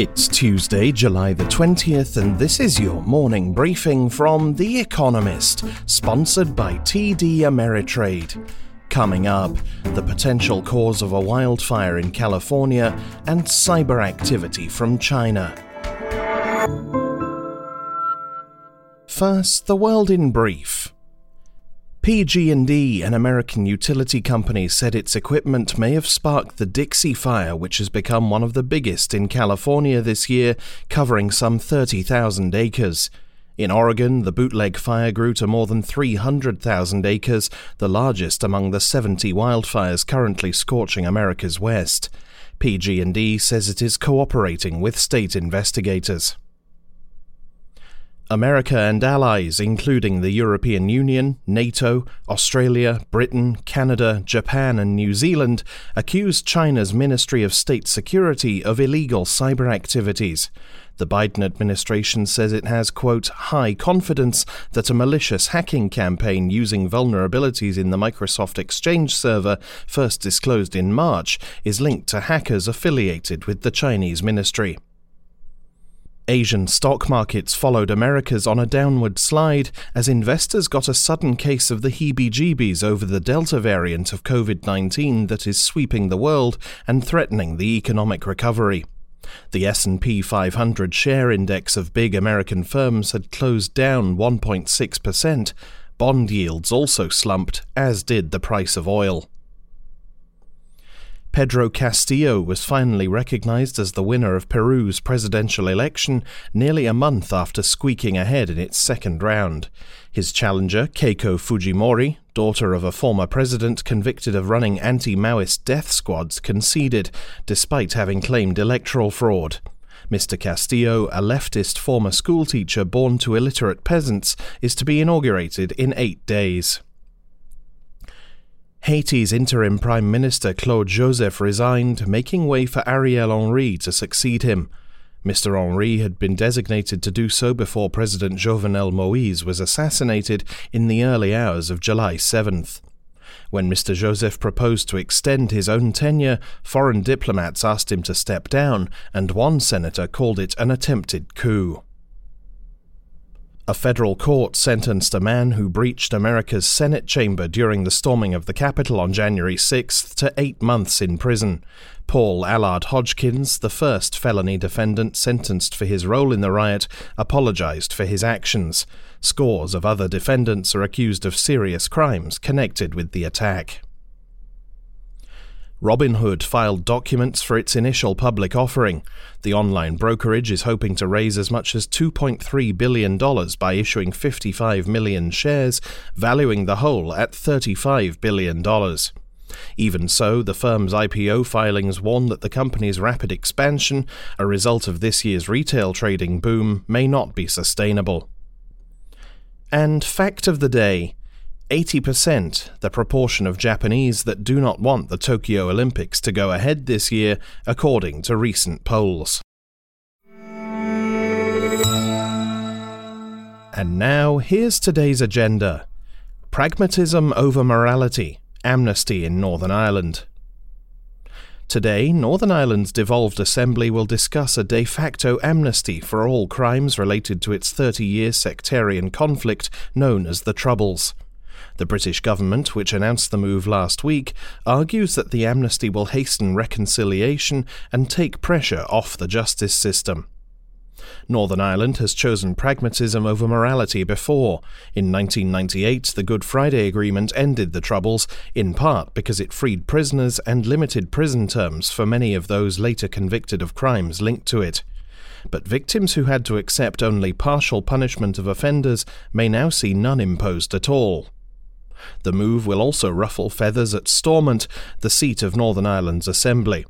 It's Tuesday, July the 20th, and this is your morning briefing from The Economist, sponsored by TD Ameritrade. Coming up, the potential cause of a wildfire in California and cyber activity from China. First, the world in brief. PG&E, an American utility company, said its equipment may have sparked the Dixie Fire, which has become one of the biggest in California this year, covering some 30,000 acres. In Oregon, the bootleg fire grew to more than 300,000 acres, the largest among the 70 wildfires currently scorching America's west. PG&E says it is cooperating with state investigators. America and allies, including the European Union, NATO, Australia, Britain, Canada, Japan, and New Zealand, accused China's Ministry of State Security of illegal cyber activities. The Biden administration says it has, quote, high confidence that a malicious hacking campaign using vulnerabilities in the Microsoft Exchange server, first disclosed in March, is linked to hackers affiliated with the Chinese ministry. Asian stock markets followed America's on a downward slide as investors got a sudden case of the heebie-jeebies over the Delta variant of COVID-19 that is sweeping the world and threatening the economic recovery. The S&P 500 share index of big American firms had closed down 1.6%. Bond yields also slumped, as did the price of oil. Pedro Castillo was finally recognized as the winner of Peru's presidential election nearly a month after squeaking ahead in its second round. His challenger, Keiko Fujimori, daughter of a former president convicted of running anti Maoist death squads, conceded, despite having claimed electoral fraud. Mr. Castillo, a leftist former schoolteacher born to illiterate peasants, is to be inaugurated in eight days. Haiti's interim Prime Minister Claude Joseph resigned, making way for Ariel Henry to succeed him. Mr. Henry had been designated to do so before President Jovenel Moise was assassinated in the early hours of July 7th. When Mr. Joseph proposed to extend his own tenure, foreign diplomats asked him to step down, and one senator called it an attempted coup. A federal court sentenced a man who breached America's Senate chamber during the storming of the Capitol on January 6th to eight months in prison. Paul Allard Hodgkins, the first felony defendant sentenced for his role in the riot, apologized for his actions. Scores of other defendants are accused of serious crimes connected with the attack. Robinhood filed documents for its initial public offering. The online brokerage is hoping to raise as much as $2.3 billion by issuing 55 million shares, valuing the whole at $35 billion. Even so, the firm's IPO filings warn that the company's rapid expansion, a result of this year's retail trading boom, may not be sustainable. And fact of the day 80%, the proportion of Japanese that do not want the Tokyo Olympics to go ahead this year, according to recent polls. And now, here's today's agenda Pragmatism over morality, amnesty in Northern Ireland. Today, Northern Ireland's devolved assembly will discuss a de facto amnesty for all crimes related to its 30 year sectarian conflict known as the Troubles. The British government, which announced the move last week, argues that the amnesty will hasten reconciliation and take pressure off the justice system. Northern Ireland has chosen pragmatism over morality before. In 1998, the Good Friday Agreement ended the Troubles, in part because it freed prisoners and limited prison terms for many of those later convicted of crimes linked to it. But victims who had to accept only partial punishment of offenders may now see none imposed at all. The move will also ruffle feathers at Stormont, the seat of Northern Ireland's Assembly.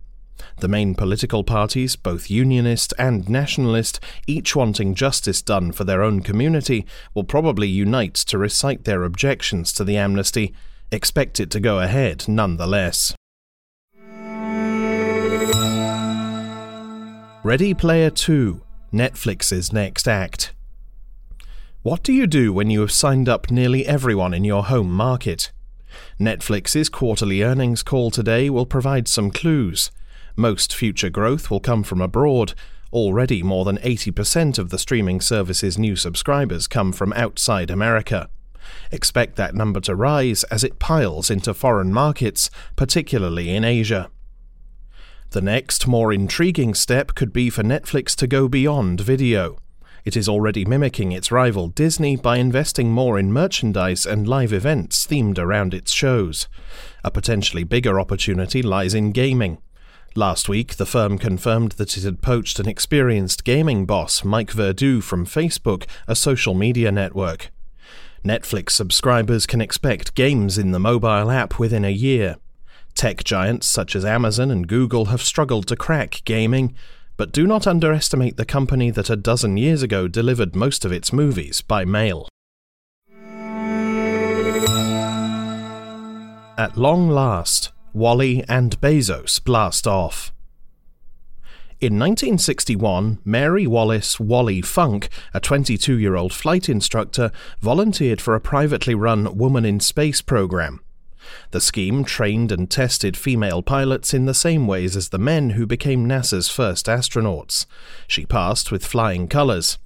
The main political parties, both Unionist and Nationalist, each wanting justice done for their own community, will probably unite to recite their objections to the amnesty. Expect it to go ahead nonetheless. Ready Player 2 Netflix's next act. What do you do when you have signed up nearly everyone in your home market? Netflix's quarterly earnings call today will provide some clues. Most future growth will come from abroad. Already more than 80% of the streaming service's new subscribers come from outside America. Expect that number to rise as it piles into foreign markets, particularly in Asia. The next, more intriguing step could be for Netflix to go beyond video. It is already mimicking its rival Disney by investing more in merchandise and live events themed around its shows. A potentially bigger opportunity lies in gaming. Last week, the firm confirmed that it had poached an experienced gaming boss, Mike Verdu, from Facebook, a social media network. Netflix subscribers can expect games in the mobile app within a year. Tech giants such as Amazon and Google have struggled to crack gaming, but do not underestimate the company that a dozen years ago delivered most of its movies by mail. At long last, Wally and Bezos blast off. In 1961, Mary Wallace Wally Funk, a 22 year old flight instructor, volunteered for a privately run Woman in Space program. The scheme trained and tested female pilots in the same ways as the men who became NASA's first astronauts. She passed with flying colours.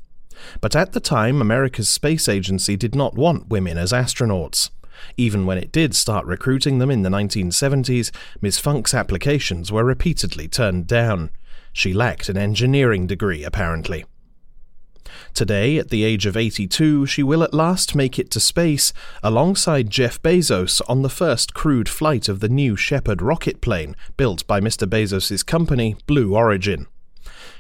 But at the time, America's space agency did not want women as astronauts. Even when it did start recruiting them in the 1970s, Ms. Funk's applications were repeatedly turned down. She lacked an engineering degree, apparently. Today, at the age of 82, she will at last make it to space alongside Jeff Bezos on the first crewed flight of the new Shepard rocket plane built by Mr. Bezos' company, Blue Origin.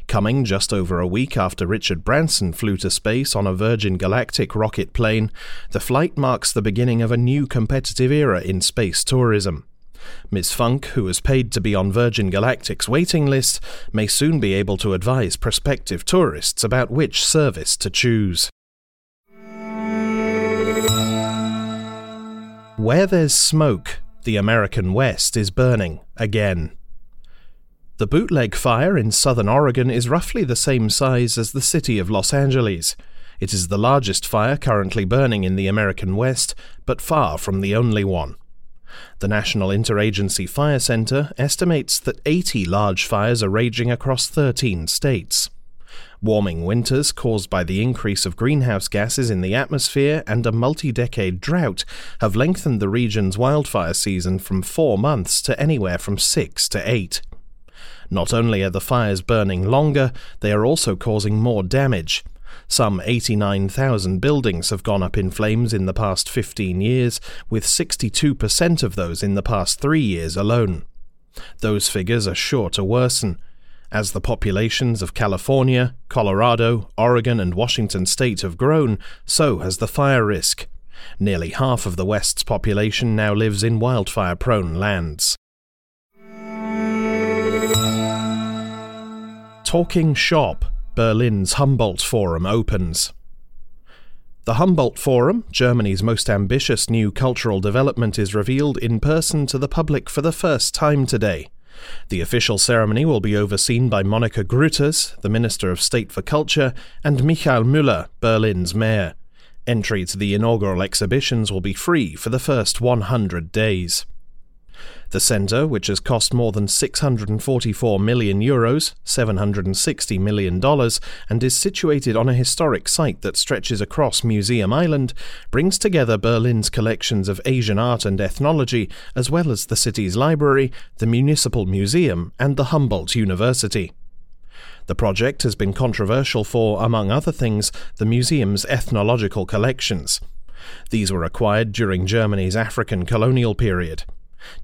Coming just over a week after Richard Branson flew to space on a Virgin Galactic rocket plane, the flight marks the beginning of a new competitive era in space tourism. Ms. Funk, who was paid to be on Virgin Galactic's waiting list, may soon be able to advise prospective tourists about which service to choose. Where there's smoke, the American West is burning again. The bootleg fire in southern Oregon is roughly the same size as the city of Los Angeles. It is the largest fire currently burning in the American West, but far from the only one. The National Interagency Fire Center estimates that 80 large fires are raging across 13 states. Warming winters caused by the increase of greenhouse gases in the atmosphere and a multi decade drought have lengthened the region's wildfire season from four months to anywhere from six to eight. Not only are the fires burning longer, they are also causing more damage. Some 89,000 buildings have gone up in flames in the past 15 years, with 62% of those in the past three years alone. Those figures are sure to worsen. As the populations of California, Colorado, Oregon, and Washington state have grown, so has the fire risk. Nearly half of the West's population now lives in wildfire prone lands. Talking Shop, Berlin's Humboldt Forum opens. The Humboldt Forum, Germany's most ambitious new cultural development, is revealed in person to the public for the first time today. The official ceremony will be overseen by Monika Grütters, the Minister of State for Culture, and Michael Müller, Berlin's mayor. Entry to the inaugural exhibitions will be free for the first 100 days. The centre, which has cost more than 644 million euros, $760 million, and is situated on a historic site that stretches across Museum Island, brings together Berlin's collections of Asian art and ethnology, as well as the city's library, the Municipal Museum, and the Humboldt University. The project has been controversial for, among other things, the museum's ethnological collections. These were acquired during Germany's African colonial period.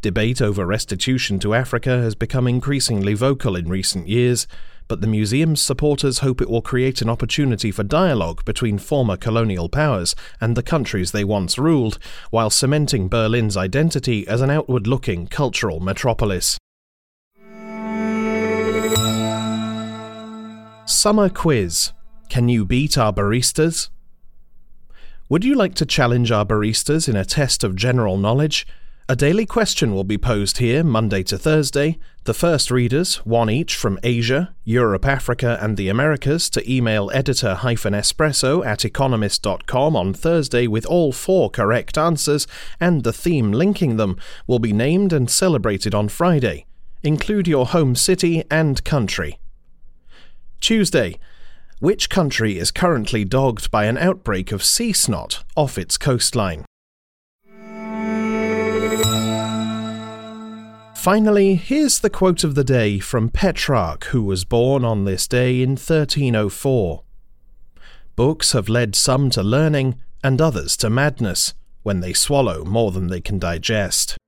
Debate over restitution to Africa has become increasingly vocal in recent years, but the museum's supporters hope it will create an opportunity for dialogue between former colonial powers and the countries they once ruled, while cementing Berlin's identity as an outward looking cultural metropolis. Summer Quiz Can you beat our baristas? Would you like to challenge our baristas in a test of general knowledge? A daily question will be posed here Monday to Thursday. The first readers, one each from Asia, Europe, Africa, and the Americas, to email editor-espresso at economist.com on Thursday with all four correct answers and the theme linking them, will be named and celebrated on Friday. Include your home city and country. Tuesday. Which country is currently dogged by an outbreak of sea snot off its coastline? Finally, here's the quote of the day from Petrarch, who was born on this day in 1304. Books have led some to learning and others to madness when they swallow more than they can digest.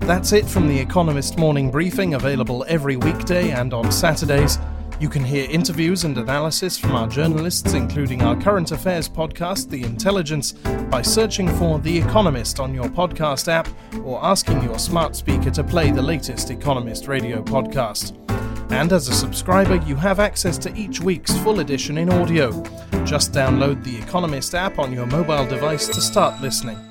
That's it from The Economist Morning Briefing, available every weekday and on Saturdays. You can hear interviews and analysis from our journalists, including our current affairs podcast, The Intelligence, by searching for The Economist on your podcast app or asking your smart speaker to play the latest Economist radio podcast. And as a subscriber, you have access to each week's full edition in audio. Just download the Economist app on your mobile device to start listening.